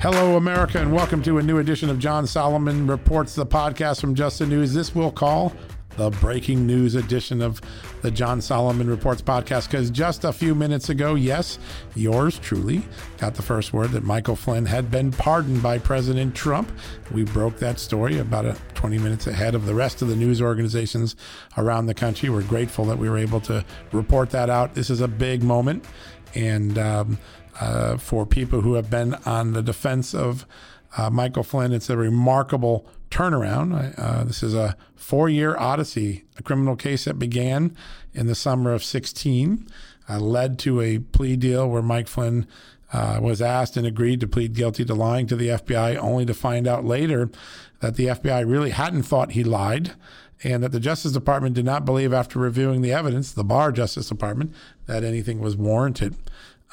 Hello, America, and welcome to a new edition of John Solomon Reports, the podcast from Just the News. This we'll call the breaking news edition of the John Solomon Reports podcast because just a few minutes ago, yes, yours truly got the first word that Michael Flynn had been pardoned by President Trump. We broke that story about a 20 minutes ahead of the rest of the news organizations around the country. We're grateful that we were able to report that out. This is a big moment. And, um, uh, for people who have been on the defense of uh, Michael Flynn. It's a remarkable turnaround. Uh, this is a four year odyssey, a criminal case that began in the summer of 16, uh, led to a plea deal where Mike Flynn. Uh, was asked and agreed to plead guilty to lying to the FBI, only to find out later that the FBI really hadn't thought he lied and that the Justice Department did not believe, after reviewing the evidence, the Barr Justice Department, that anything was warranted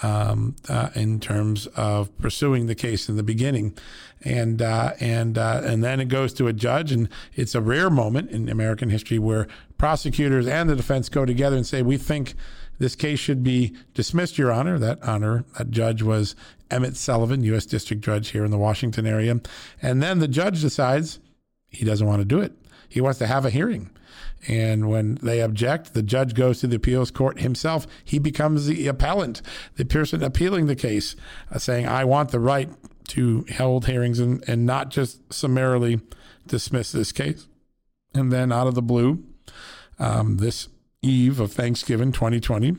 um, uh, in terms of pursuing the case in the beginning, and uh, and uh, and then it goes to a judge, and it's a rare moment in American history where prosecutors and the defense go together and say, "We think this case should be dismissed, Your Honor." That honor, that judge was Emmett Sullivan, U.S. District Judge here in the Washington area, and then the judge decides he doesn't want to do it. He wants to have a hearing. And when they object, the judge goes to the appeals court himself. He becomes the appellant, the person appealing the case, uh, saying, I want the right to hold hearings and, and not just summarily dismiss this case. And then out of the blue, um, this eve of Thanksgiving 2020,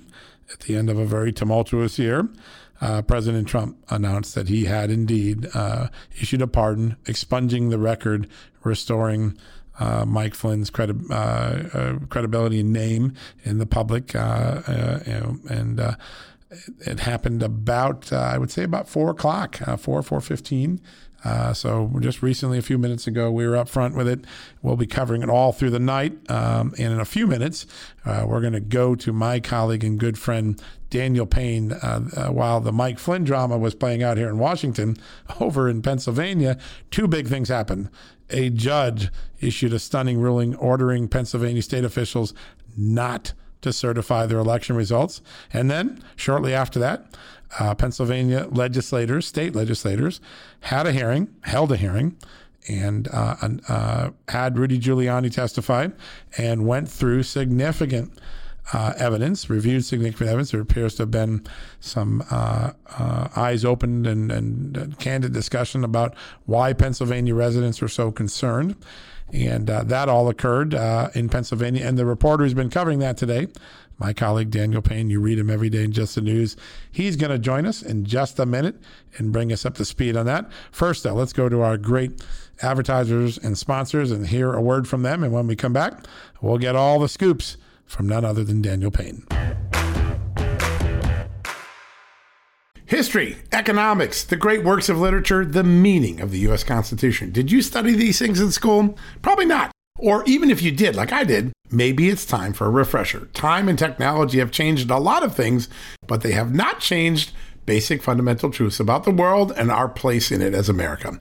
at the end of a very tumultuous year, uh, President Trump announced that he had indeed uh, issued a pardon, expunging the record, restoring uh, Mike Flynn's credi- uh, uh, credibility and name in the public, uh, uh, you know, and it happened about I would say about four o'clock, four four fifteen. Uh, so just recently, a few minutes ago, we were up front with it. We'll be covering it all through the night. Um, and in a few minutes, uh, we're going to go to my colleague and good friend Daniel Payne. Uh, while the Mike Flynn drama was playing out here in Washington, over in Pennsylvania, two big things happened a judge issued a stunning ruling ordering Pennsylvania state officials not to certify their election results. And then, shortly after that, uh, Pennsylvania legislators, state legislators, had a hearing, held a hearing, and uh, uh, had Rudy Giuliani testify and went through significant uh, evidence, reviewed significant evidence. There appears to have been some uh, uh, eyes opened and, and candid discussion about why Pennsylvania residents are so concerned. And uh, that all occurred uh, in Pennsylvania. And the reporter who's been covering that today, my colleague Daniel Payne, you read him every day in Just the News. He's going to join us in just a minute and bring us up to speed on that. First, though, let's go to our great advertisers and sponsors and hear a word from them. And when we come back, we'll get all the scoops from none other than Daniel Payne. History, economics, the great works of literature, the meaning of the U.S. Constitution. Did you study these things in school? Probably not. Or even if you did, like I did, maybe it's time for a refresher. Time and technology have changed a lot of things, but they have not changed basic fundamental truths about the world and our place in it as America.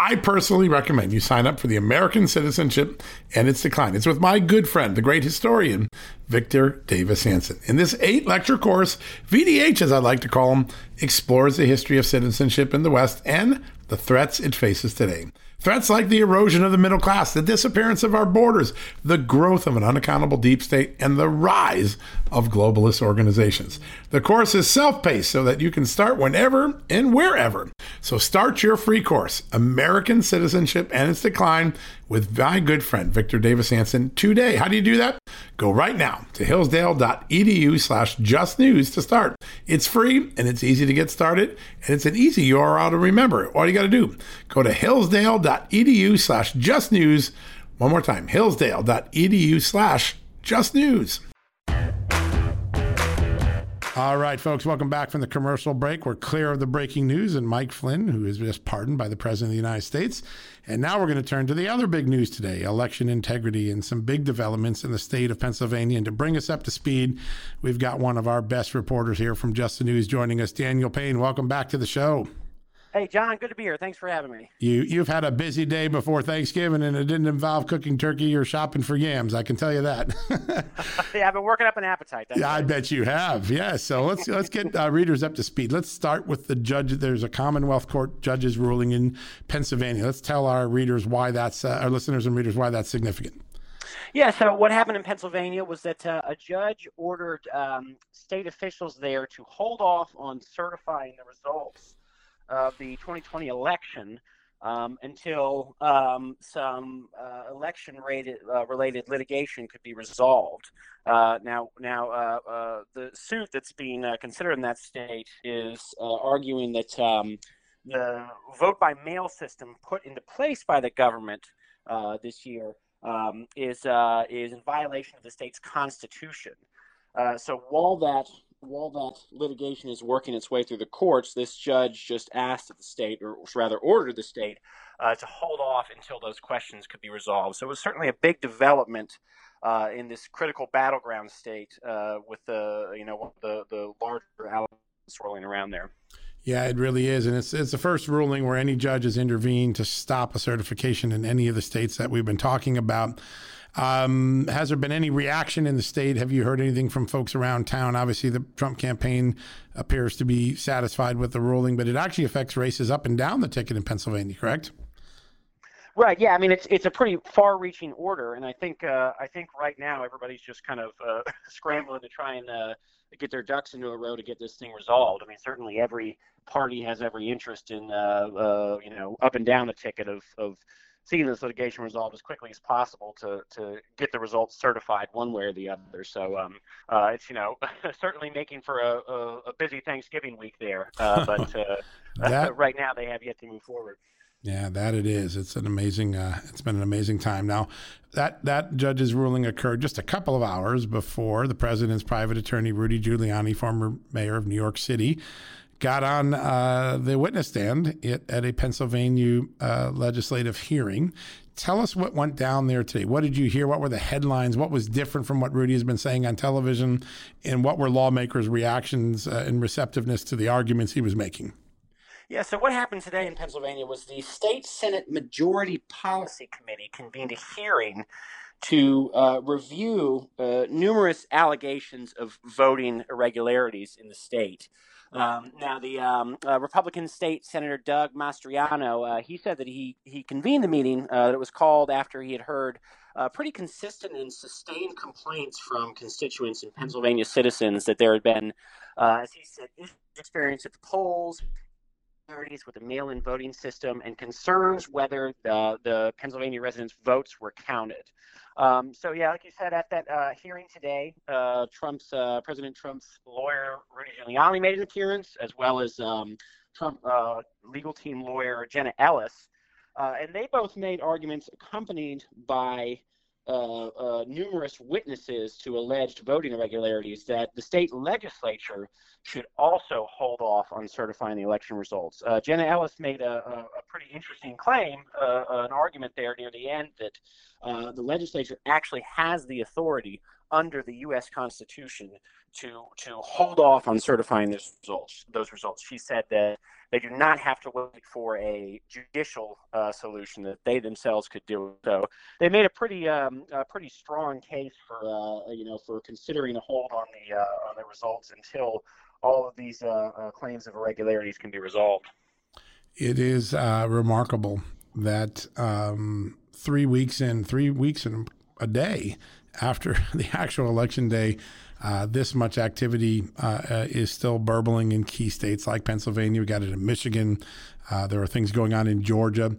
I personally recommend you sign up for the American Citizenship and its Decline. It's with my good friend, the great historian, Victor Davis Hanson. In this eight lecture course, VDH, as I like to call them, explores the history of citizenship in the West and the threats it faces today. Threats like the erosion of the middle class, the disappearance of our borders, the growth of an unaccountable deep state, and the rise of globalist organizations. The course is self paced so that you can start whenever and wherever. So start your free course, American Citizenship and Its Decline, with my good friend Victor Davis Hanson today. How do you do that? Go right now to hillsdale.edu slash justnews to start. It's free and it's easy to get started and it's an easy URL to remember. All you got to do, go to hillsdale.edu slash justnews. One more time, hillsdale.edu slash justnews. All right, folks, welcome back from the commercial break. We're clear of the breaking news and Mike Flynn, who is just pardoned by the President of the United States. And now we're going to turn to the other big news today election integrity and some big developments in the state of Pennsylvania. And to bring us up to speed, we've got one of our best reporters here from Just the News joining us, Daniel Payne. Welcome back to the show. Hey, John, good to be here. Thanks for having me. You you've had a busy day before Thanksgiving, and it didn't involve cooking turkey or shopping for yams. I can tell you that. yeah, I've been working up an appetite. yeah, I bet you have. Yeah. So let's let's get uh, readers up to speed. Let's start with the judge. There's a Commonwealth Court judge's ruling in Pennsylvania. Let's tell our readers why that's uh, our listeners and readers why that's significant. Yeah, so what happened in Pennsylvania was that uh, a judge ordered um, state officials there to hold off on certifying the results of the 2020 election um, until um, some uh, election rated, uh, related litigation could be resolved. Uh, now, now uh, uh, the suit that's being uh, considered in that state is arguing that um, the vote by mail system put into place by the government this year um, is is in violation of the state's constitution. so while that while that litigation is working its way through the courts, this judge just asked the state, or rather ordered the state, uh, to hold off until those questions could be resolved. So it was certainly a big development uh, in this critical battleground state uh, with the you know the the larger elements swirling around there. Yeah, it really is, and it's it's the first ruling where any judge has intervened to stop a certification in any of the states that we've been talking about. Um, has there been any reaction in the state? Have you heard anything from folks around town? Obviously, the Trump campaign appears to be satisfied with the ruling, but it actually affects races up and down the ticket in Pennsylvania, correct? Right. Yeah. I mean, it's it's a pretty far-reaching order, and I think uh, I think right now everybody's just kind of uh, scrambling to try and uh, get their ducks into a row to get this thing resolved. I mean, certainly every party has every interest in uh, uh, you know up and down the ticket of of seeing this litigation resolved as quickly as possible to to get the results certified one way or the other. So um, uh, it's you know certainly making for a, a, a busy Thanksgiving week there, uh, but uh, that, right now they have yet to move forward. Yeah, that it is. It's an amazing. Uh, it's been an amazing time. Now, that that judge's ruling occurred just a couple of hours before the president's private attorney Rudy Giuliani, former mayor of New York City, got on uh, the witness stand at a Pennsylvania uh, legislative hearing. Tell us what went down there today. What did you hear? What were the headlines? What was different from what Rudy has been saying on television? And what were lawmakers' reactions uh, and receptiveness to the arguments he was making? Yeah, so what happened today in Pennsylvania was the State Senate Majority Policy Committee convened a hearing to uh, review uh, numerous allegations of voting irregularities in the state. Um, now, the um, uh, Republican State Senator Doug Mastriano, uh, he said that he he convened the meeting uh, that it was called after he had heard uh, pretty consistent and sustained complaints from constituents and Pennsylvania citizens that there had been, as he said, experience at the polls with the mail-in voting system and concerns whether the, the Pennsylvania residents' votes were counted. Um, so yeah, like you said at that uh, hearing today, uh, Trump's uh, President Trump's lawyer Rudy Giuliani made an appearance, as well as um, Trump uh, legal team lawyer Jenna Ellis, uh, and they both made arguments accompanied by uh, uh, numerous witnesses to alleged voting irregularities that the state legislature should also hold off on certifying the election results. Uh, Jenna Ellis made a, a, a pretty interesting claim, uh, an argument there near the end that uh, the legislature actually has the authority under the U.S. Constitution to to hold off on certifying results. Those results. She said that they do not have to wait for a judicial uh, solution that they themselves could do. So they made a pretty um, a pretty strong case for uh, you know for considering a hold on the uh, on the results until all of these uh, uh, claims of irregularities can be resolved. It is uh, remarkable that um, three weeks in, three weeks in a day after the actual election day, uh, this much activity uh, uh, is still burbling in key states like Pennsylvania. We got it in Michigan. Uh, there are things going on in Georgia.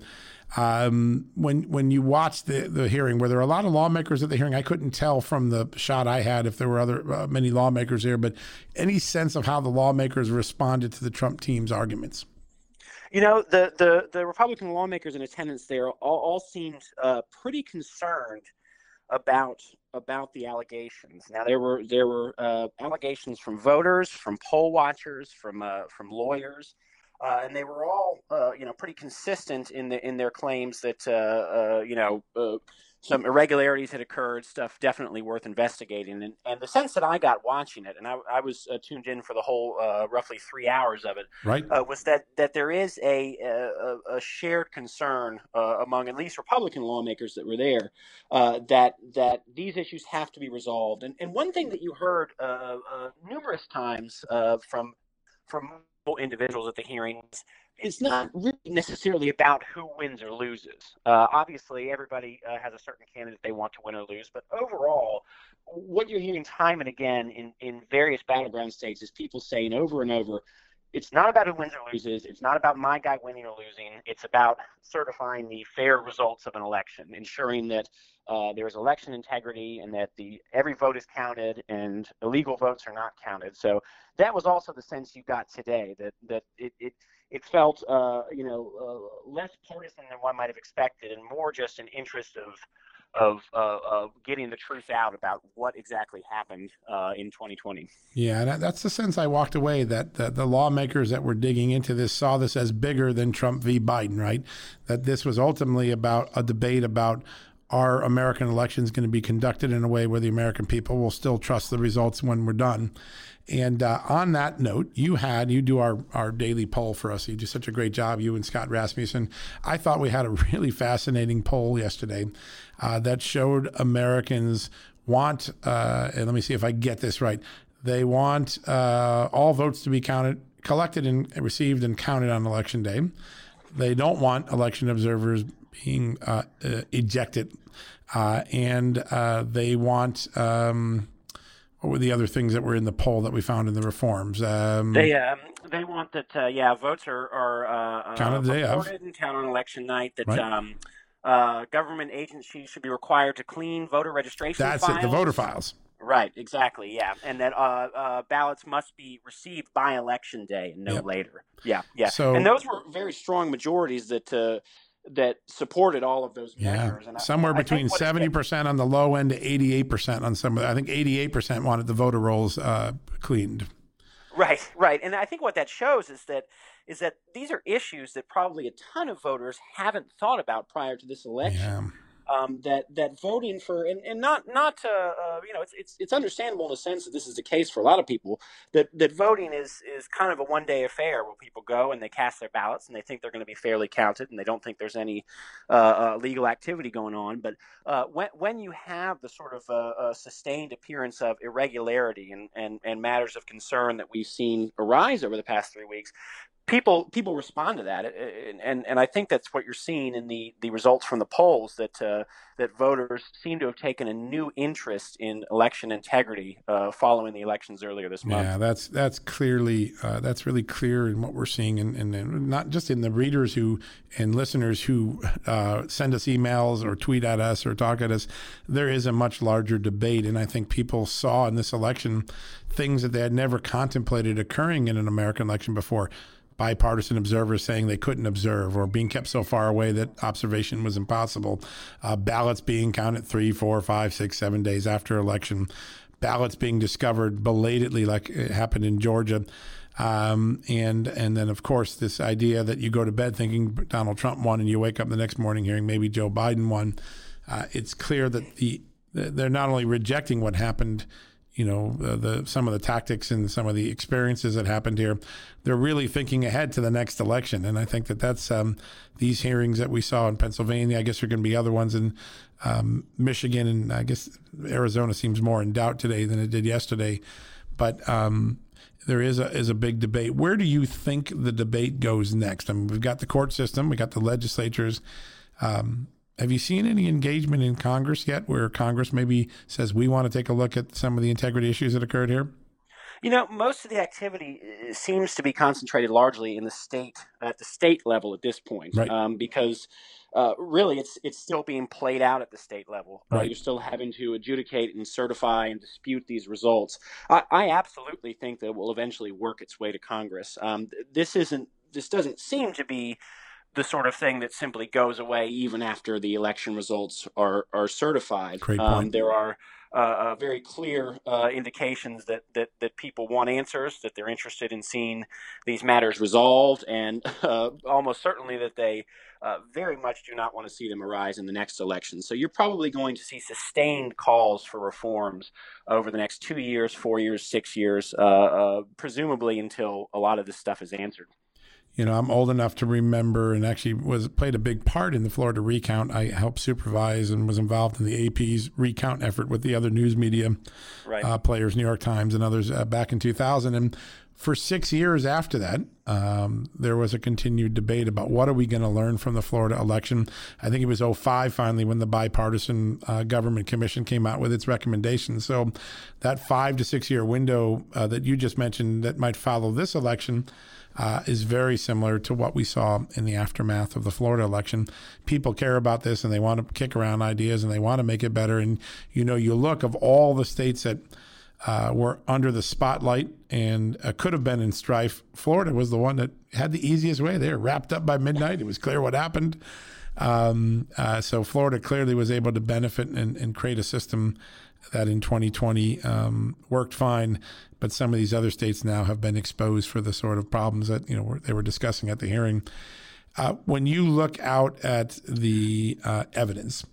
Um, when when you watch the the hearing, where there are a lot of lawmakers at the hearing, I couldn't tell from the shot I had if there were other uh, many lawmakers there, But any sense of how the lawmakers responded to the Trump team's arguments? You know, the the, the Republican lawmakers in attendance there all, all seemed uh, pretty concerned about about the allegations. Now there were there were uh, allegations from voters, from poll watchers, from uh, from lawyers, uh, and they were all uh, you know pretty consistent in the in their claims that uh, uh, you know some irregularities had occurred, stuff definitely worth investigating. And, and the sense that I got watching it, and I, I was uh, tuned in for the whole uh, roughly three hours of it, right. Uh, was that, that there is a, a, a shared concern uh, among at least Republican lawmakers that were there uh, that that these issues have to be resolved. And, and one thing that you heard uh, numerous times from from individuals at the hearings it's not really necessarily about who wins or loses. Uh, obviously, everybody uh, has a certain candidate they want to win or lose, but overall, what you're hearing time and again in, in various battleground states is people saying over and over, it's not about who wins or loses. It's not about my guy winning or losing. It's about certifying the fair results of an election, ensuring that uh, there is election integrity and that the every vote is counted and illegal votes are not counted. So that was also the sense you got today that that it, it it felt, uh, you know, uh, less partisan than one might have expected, and more just an interest of of, uh, of getting the truth out about what exactly happened uh, in 2020. Yeah, that, that's the sense I walked away that, that the lawmakers that were digging into this saw this as bigger than Trump v. Biden, right? That this was ultimately about a debate about are American elections going to be conducted in a way where the American people will still trust the results when we're done. And uh, on that note, you had, you do our, our daily poll for us. You do such a great job, you and Scott Rasmussen. I thought we had a really fascinating poll yesterday uh, that showed Americans want, uh, and let me see if I get this right. They want uh, all votes to be counted, collected and received and counted on election day. They don't want election observers being uh, uh, ejected. and they want, um, what were the other things that were in the poll that we found in the reforms? Um, they um, they want that uh, yeah votes are are uh, counted the day of and count on election night. That right. um, uh, government agencies should be required to clean voter registration. That's files. it. The voter files. Right, exactly, yeah, and that uh, uh, ballots must be received by election day and no yep. later. Yeah, yeah, so, and those were very strong majorities that uh, that supported all of those measures. Yeah. And Somewhere I, between seventy percent on the low end to eighty-eight percent on some. I think eighty-eight percent wanted the voter rolls uh, cleaned. Right, right, and I think what that shows is that is that these are issues that probably a ton of voters haven't thought about prior to this election. Yeah um, that that voting for and, and not not uh, uh, you know it's, it's it's understandable in the sense that this is the case for a lot of people that that voting is is kind of a one day affair where people go and they cast their ballots and they think they're going to be fairly counted and they don't think there's any uh, uh legal activity going on. But uh, when when you have the sort of uh, sustained appearance of irregularity and, and and matters of concern that we've seen arise over the past three weeks, people people respond to that, and, and and I think that's what you're seeing in the the results from the polls that uh, that voters seem to have taken a new interest in election integrity uh, following the elections earlier this month. Yeah, that's that's clearly uh, that's really clear in what we're seeing, and, and not just in the readers who and listeners who uh, send us emails or tweet at us or talk at us. There is a much larger debate, and I think people saw in this election things that they had never contemplated occurring in an American election before bipartisan observers saying they couldn't observe or being kept so far away that observation was impossible. Uh, ballots being counted three, four, five, six, seven days after election. Ballots being discovered belatedly, like it happened in Georgia. Um, and and then of course this idea that you go to bed thinking Donald Trump won and you wake up the next morning hearing maybe Joe Biden won. Uh, it's clear that the they're not only rejecting what happened you know the, some of the tactics and some of the experiences that happened here they're really thinking ahead to the next election. And i think that that's um, these hearings that we saw in pennsylvania i guess there are going to be other ones in um, michigan and i guess arizona seems more in doubt today than it did yesterday. But um, there is a is a big debate. Where do you think the debate goes next? I mean we've got the court system we've got the legislatures um, have you seen any engagement in Congress yet where Congress maybe says we want to take a look at some of the integrity issues that occurred here? You know, most of the activity uh, seems to be concentrated largely in the state at the state level at this point, right. um, because uh, really it's it's still being played out at the state level. Uh, you're still having to adjudicate and certify and dispute these results. I, I absolutely think that will eventually work its way to Congress. Um, this isn't this doesn't seem to be the sort of thing that simply goes away even after the election results are are certified. Um, there are uh, uh, very clear uh, indications that, that that people want answers, that they're interested in seeing these matters resolved, and uh, almost certainly that they uh, very much do not want to see them arise in the next election. So you're probably going to see sustained calls for reforms over the next two years, four years, six years, uh, presumably until a lot of this stuff is answered you know, I'm old enough to remember and actually was played a big part in the Florida recount. I helped supervise and was involved in the AP's recount effort with the other news media right. uh, players, New York Times and others uh, back in 2000. And for six years after that, um, there was a continued debate about what are we going to learn from the Florida election. I think it was 05 finally when the bipartisan uh, government commission came out with its recommendations. So that five to six year window uh, that you just mentioned that might follow this election uh, is very similar to what we saw in the aftermath of the Florida election. People care about this and they want to kick around ideas and they want to make it better. And, you know, you look of all the states that uh, were under the spotlight and uh, could have been in strife, Florida was the one that had the easiest way. They were wrapped up by midnight. It was clear what happened. Um, uh, so Florida clearly was able to benefit and, and create a system that in 2020 um, worked fine, but some of these other states now have been exposed for the sort of problems that you know they were discussing at the hearing. Uh, when you look out at the uh, evidence,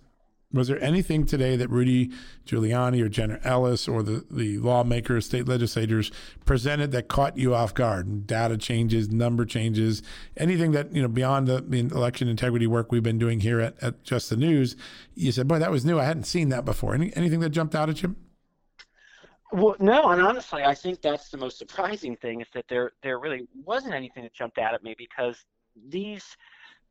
was there anything today that Rudy Giuliani or Jenna Ellis or the, the lawmakers, state legislators presented that caught you off guard? Data changes, number changes, anything that, you know, beyond the, the election integrity work we've been doing here at, at Just the News, you said, boy, that was new. I hadn't seen that before. Any, anything that jumped out at you? Well, no, and honestly, I think that's the most surprising thing is that there there really wasn't anything that jumped out at me because these –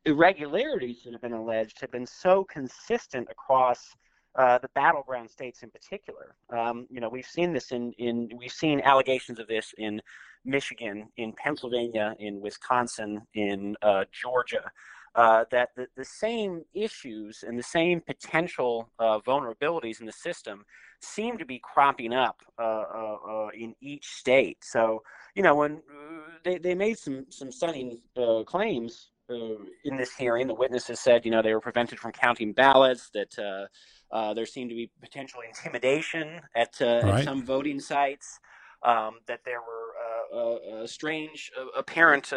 irregularities that have been alleged have been so consistent across uh, the battleground states in particular. Um, you know, we've seen this in, in we've seen allegations of this in Michigan, in Pennsylvania, in Wisconsin, in uh, Georgia. Uh, that the, the same issues and the same potential uh, vulnerabilities in the system seem to be cropping up uh, uh, in each state. So, you know, when they, they made some some stunning claims in this hearing, the witnesses said, you know, they were prevented from counting ballots, that uh, uh, there seemed to be potential intimidation at, uh, right. at some voting sites, um, that there were uh, uh, strange, apparent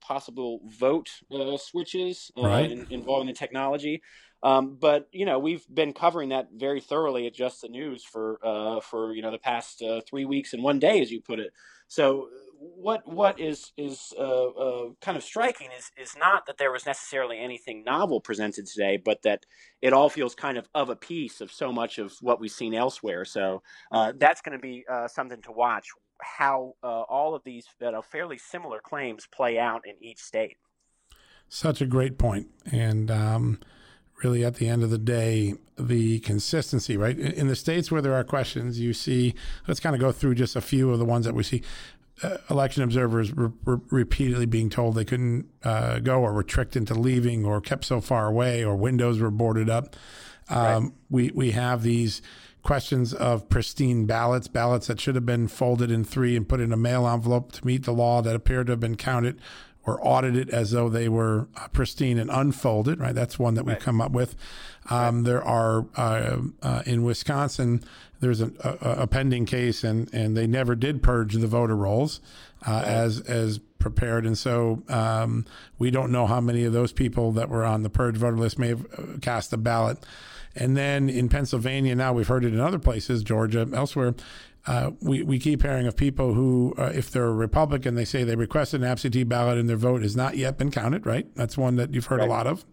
possible vote switches right. in, involving the technology. Um, but you know we've been covering that very thoroughly at Just the News for for you know the past three weeks and one day, as you put it. So what what is is uh, uh, kind of striking is is not that there was necessarily anything novel presented today, but that it all feels kind of of a piece of so much of what we've seen elsewhere. So uh, that's going to be uh, something to watch how uh, all of these that are fairly similar claims play out in each state. Such a great point, and. Um, really, at the end of the day, the consistency, right? In the states where there are questions, you see, let's kind of go through just a few of the ones that we see election observers were, were, repeatedly being told they couldn't uh, go or were tricked into leaving or kept so far away or windows were boarded up. Um, right. We we have these questions of pristine ballots, ballots that should have been folded in three and put in a mail envelope to meet the law that appeared to have been counted or audited as though they were uh, pristine and unfolded. Right, that's one that we've come up with. Um, right. There are uh, uh, in Wisconsin there's a, a, a, pending case, and, and they never did purge the voter rolls uh, as as prepared, and so um, we don't know how many of those people that were on the purge voter list may have uh, cast a ballot. And then in Pennsylvania, now we've heard it in other places, Georgia, elsewhere. Uh, we, we keep hearing of people who, uh, if they're a Republican, they say they requested an absentee ballot and their vote has not yet been counted, right? That's one that you've heard right. a lot of.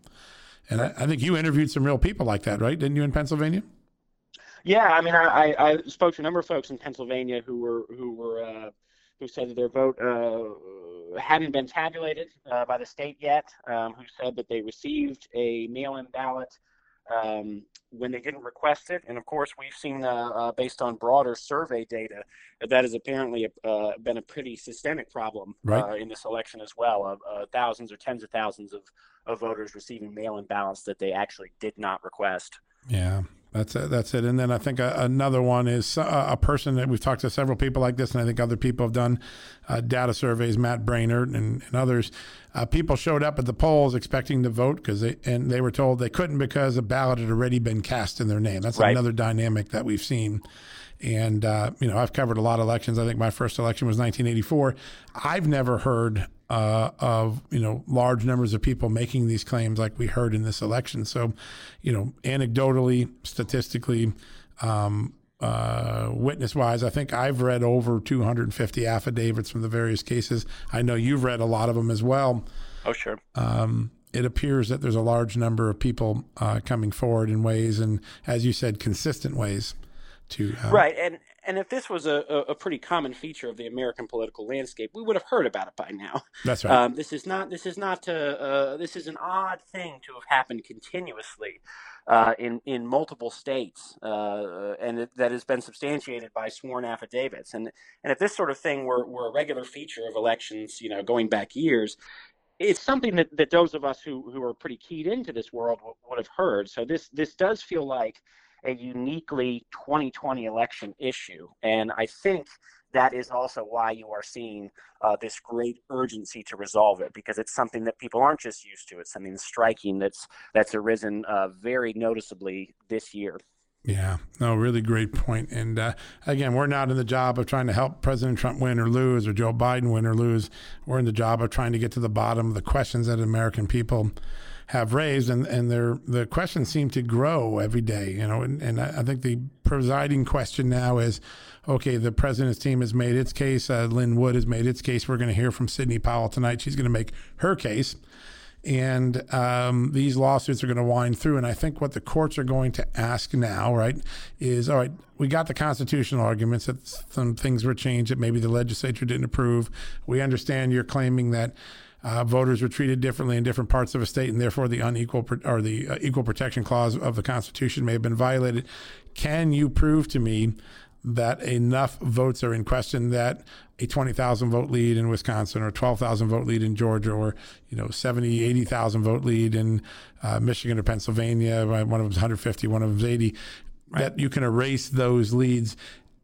And I, I, think you interviewed some real people like that, right? Didn't you in Pennsylvania? Yeah, I mean, I, I spoke to a number of folks in Pennsylvania who were who were uh, who said that their vote uh, hadn't been tabulated uh, by the state yet. Um, who said that they received a mail-in ballot um, when they didn't request it. And of course, we've seen, uh, uh, based on broader survey data, that has apparently uh, been a pretty systemic problem right. in this election as well. Of thousands or tens of thousands of, of voters receiving mail-in ballots that they actually did not request. Yeah, That's it. That's it. And then I think a, another one is a, a, person that we've talked to several people like this, and I think other people have done uh, data surveys, Matt Braynard and, and others. Uh, people showed up at the polls expecting to vote because they and they were told they couldn't because a ballot had already been cast in their name. That's right. another dynamic that we've seen. And uh, you know, I've covered a lot of elections. I think my first election was 1984. I've never heard uh, of you know large numbers of people making these claims like we heard in this election. So, you know, anecdotally, statistically, um, uh, witness wise, I think I've read over 250 affidavits from the various cases. I know you've read a lot of them as well. Oh, sure. Um, it appears that there's a large number of people uh, coming forward in ways, and as you said, consistent ways to uh, right. And and if this was a, a, pretty common feature of the American political landscape, we would have heard about it by now. That's right. Um, this is not. This is not. Uh, uh, this is an odd thing to have happened continuously uh, in in multiple states, uh, and it, that has been substantiated by sworn affidavits. And and if this sort of thing were, were a regular feature of elections, you know, going back years, it's something that, that those of us who, who are pretty keyed into this world would have heard. So this this does feel like a uniquely 2020 election issue. And I think that is also why you are seeing uh, this great urgency to resolve it because it's something that people aren't just used to. It's something striking that's that's arisen uh, very noticeably this year. Yeah, no, really great point. And uh, again, we're not in the job of trying to help President Trump win or lose or Joe Biden win or lose. We're in the job of trying to get to the bottom of the questions that American people have raised, and and their the questions seem to grow every day. You know, and, and I think the presiding question now is, okay, the president's team has made its case. Uh, Lin Wood has made its case. We're going to hear from Sidney Powell tonight. She's going to make her case. And um, these lawsuits are going to wind through. And I think what the courts are going to ask now, right, is all right, we got the constitutional arguments that some things were changed that maybe the legislature didn't approve. We understand you're claiming that uh, voters were treated differently in different parts of a state, and therefore the unequal or the uh, equal protection clause of the Constitution may have been violated. Can you prove to me that enough votes are in question that a 20,000 vote lead in Wisconsin or 12,000 vote lead in Georgia or you know 70 80,000 vote lead in uh, Michigan or Pennsylvania one of them's 150 one of them's 80 right. that you can erase those leads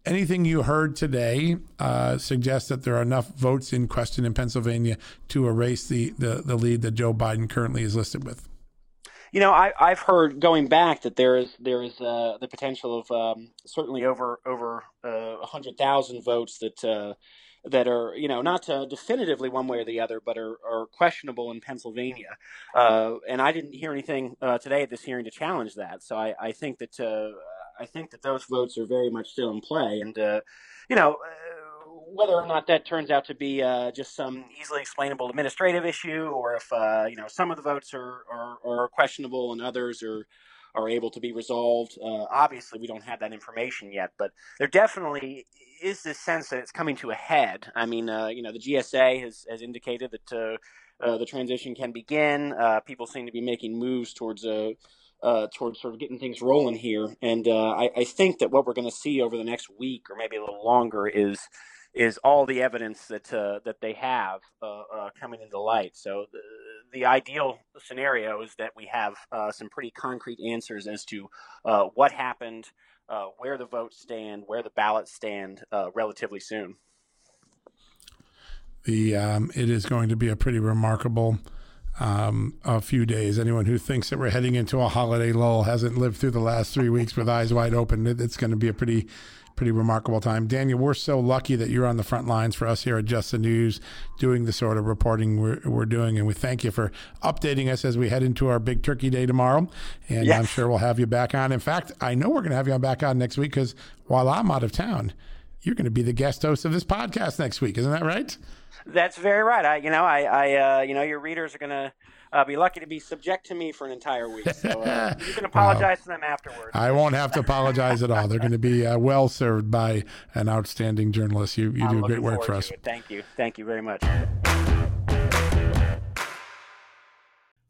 anything you heard today uh, suggests that there are enough votes in question in Pennsylvania to erase the, the, the lead that Joe Biden currently is listed with? You know, I, have heard going back that there is there is uh, the potential of um, certainly over over uh, hundred thousand votes that uh, that are you know not definitively one way or the other, but are, are questionable in Pennsylvania. Uh, and I didn't hear anything uh, today at this hearing to challenge that. So I, I think that I think that those votes are very much still in play, and uh, you know. Uh, whether or not that turns out to be uh, just some easily explainable administrative issue, or if uh, you know some of the votes are, are, are, questionable and others are are able to be resolved. Uh, obviously, we don't have that information yet, but there definitely is this sense that it's coming to a head. I mean, uh, you know, the GSA has, has indicated that the transition can begin. people seem to be making moves towards a uh, towards sort of getting things rolling here. And uh, I, I, think that what we're going to see over the next week or maybe a little longer is is all the evidence that uh, that they have uh, uh, coming into light. So the, the, ideal scenario is that we have uh, some pretty concrete answers as to what happened, where the votes stand, where the ballots stand, relatively soon. The um, it is going to be a pretty remarkable um, a few days. Anyone who thinks that we're heading into a holiday lull hasn't lived through the last three weeks with eyes wide open. It, it's going to be a pretty, pretty remarkable time. Daniel, we're so lucky that you're on the front lines for us here at Just the News, doing the sort of reporting we're, we're doing, and we thank you for updating us as we head into our big Turkey Day tomorrow. And yes. I'm sure we'll have you back on. In fact, I know we're going to have you on back on next week because while I'm out of town, you're going to be the guest host of this podcast next week. Isn't that right? That's very right. I, you know, I, I, uh, you know, your readers are gonna uh, be lucky to be subject to me for an entire week. So uh, you can apologize to them afterwards. I won't have to apologize at all. They're going to be uh, well served by an outstanding journalist. You, you do great work for us. Thank you. Thank you very much.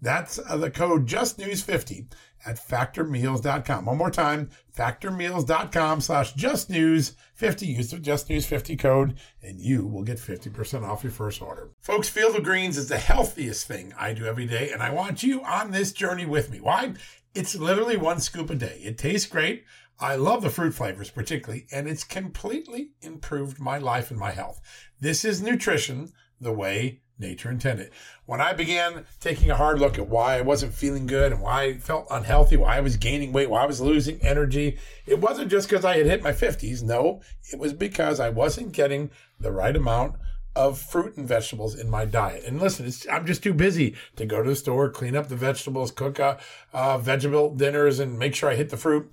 That's uh, the code justnews50 at factormeals.com. One more time, factormeals.com slash justnews50. Use the justnews50 code and you will get 50% off your first order. Folks, Field of Greens is the healthiest thing I do every day and I want you on this journey with me. Why? It's literally one scoop a day. It tastes great. I love the fruit flavors particularly, and it's completely improved my life and my health. This is nutrition the way nature intended. When I began taking a hard look at why I wasn't feeling good and why I felt unhealthy, why I was gaining weight, why I was losing energy, it wasn't just because I had hit my 50s. No, it was because I wasn't getting the right amount of fruit and vegetables in my diet. And listen, I'm just too busy to go to the store, clean up the vegetables, cook uh, uh, vegetable dinners, and make sure I hit the fruit.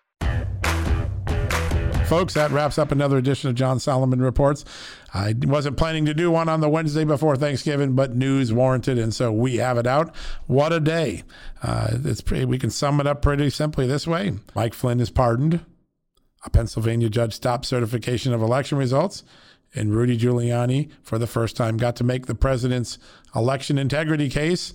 Folks, that wraps up another edition of John Solomon Reports. I wasn't planning to do one on the Wednesday before Thanksgiving, but news warranted, and so we have it out. What a day! Uh, it's pretty, we can sum it up pretty simply this way: Mike Flynn is pardoned. A Pennsylvania judge stopped certification of election results, and Rudy Giuliani, for the first time, got to make the president's election integrity case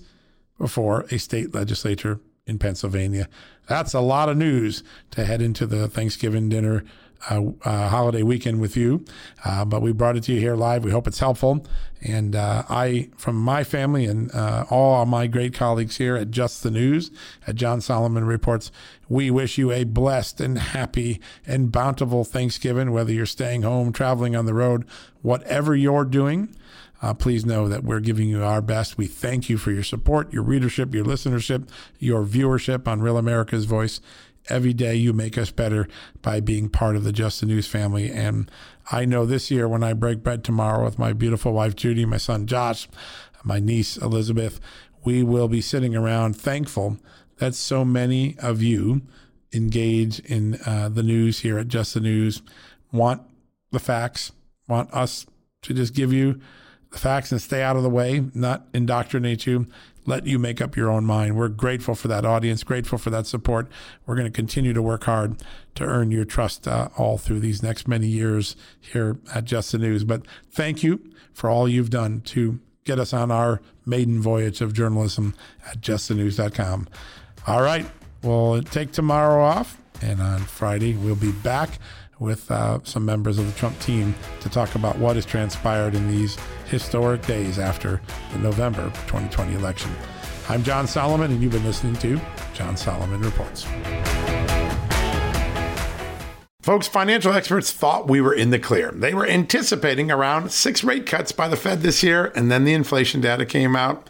before a state legislature in Pennsylvania. That's a lot of news to head into the Thanksgiving dinner holiday weekend with you. Uh, but we brought it to you here live. We hope it's helpful. And uh, I, from my family and uh, all my great colleagues here at Just the News, at John Solomon Reports, we wish you a blessed and happy and bountiful Thanksgiving, whether you're staying home, traveling on the road, whatever you're doing. Uh, please know that we're giving you our best. We thank you for your support, your readership, your listenership, your viewership on Real America's Voice every day you make us better by being part of the Just the News family. And I know this year when I break bread tomorrow with my beautiful wife Judy, my son Josh, my niece Elizabeth, we will be sitting around thankful that so many of you engage in uh, the news here at Just the News, want the facts, want us to just give you the facts and stay out of the way, not indoctrinate you let you make up your own mind. We're grateful for that audience, grateful for that support. We're going to continue to work hard to earn your trust uh, all through these next many years here at Just the News. But thank you for all you've done to get us on our maiden voyage of journalism at justthenews.com. All right, we'll take tomorrow off, and on Friday, we'll be back with uh, some members of the Trump team to talk about what has transpired in these historic days after the November 2020 election. I'm John Solomon, and you've been listening to John Solomon Reports. Folks, financial experts thought we were in the clear. They were anticipating around six rate cuts by the Fed this year, and then the inflation data came out